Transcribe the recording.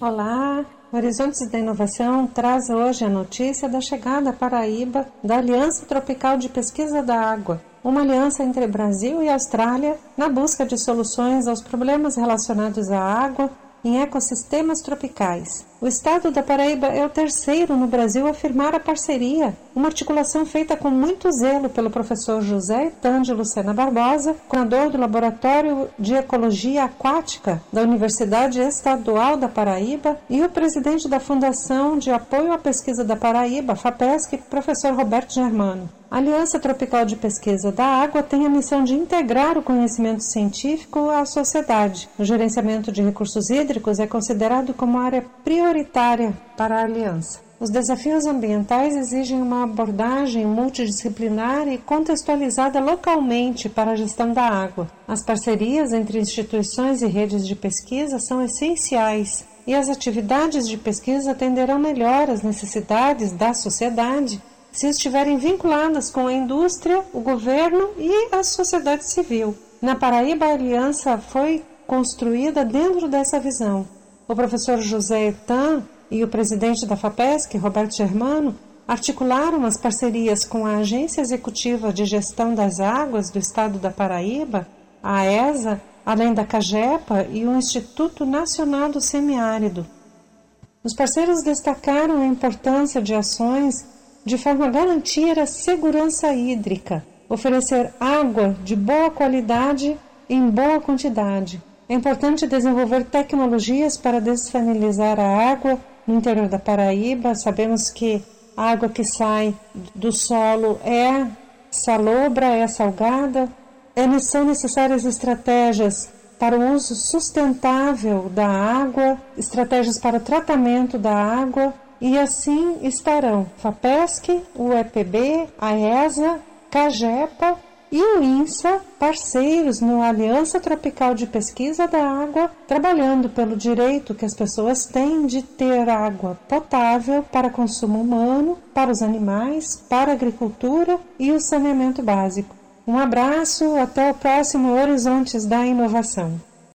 Olá, Horizontes da Inovação traz hoje a notícia da chegada à Paraíba da Aliança Tropical de Pesquisa da Água, uma aliança entre Brasil e Austrália na busca de soluções aos problemas relacionados à água em ecossistemas tropicais. O estado da Paraíba é o terceiro no Brasil a firmar a parceria, uma articulação feita com muito zelo pelo professor José Tande Lucena Barbosa, coordenador do Laboratório de Ecologia Aquática da Universidade Estadual da Paraíba, e o presidente da Fundação de Apoio à Pesquisa da Paraíba, FAPESC, professor Roberto Germano. A Aliança Tropical de Pesquisa da Água tem a missão de integrar o conhecimento científico à sociedade. O gerenciamento de recursos hídricos é considerado como área prioritária para a aliança. Os desafios ambientais exigem uma abordagem multidisciplinar e contextualizada localmente para a gestão da água. As parcerias entre instituições e redes de pesquisa são essenciais e as atividades de pesquisa atenderão melhor às necessidades da sociedade se estiverem vinculadas com a indústria, o governo e a sociedade civil. Na Paraíba, a aliança foi construída dentro dessa visão. O professor José Etan e o presidente da FAPESC, Roberto Germano, articularam as parcerias com a Agência Executiva de Gestão das Águas do Estado da Paraíba, a ESA, além da CAGEPA e o Instituto Nacional do Semiárido. Os parceiros destacaram a importância de ações de forma a garantir a segurança hídrica, oferecer água de boa qualidade em boa quantidade. É importante desenvolver tecnologias para desfanilizar a água no interior da Paraíba. Sabemos que a água que sai do solo é salobra, é salgada. É, são necessárias estratégias para o uso sustentável da água, estratégias para o tratamento da água e assim estarão FAPESC, o EPB, a ESA, CAGEPA e o INSA, parceiros no Aliança Tropical de Pesquisa da Água, trabalhando pelo direito que as pessoas têm de ter água potável para consumo humano, para os animais, para a agricultura e o saneamento básico. Um abraço, até o próximo Horizontes da Inovação.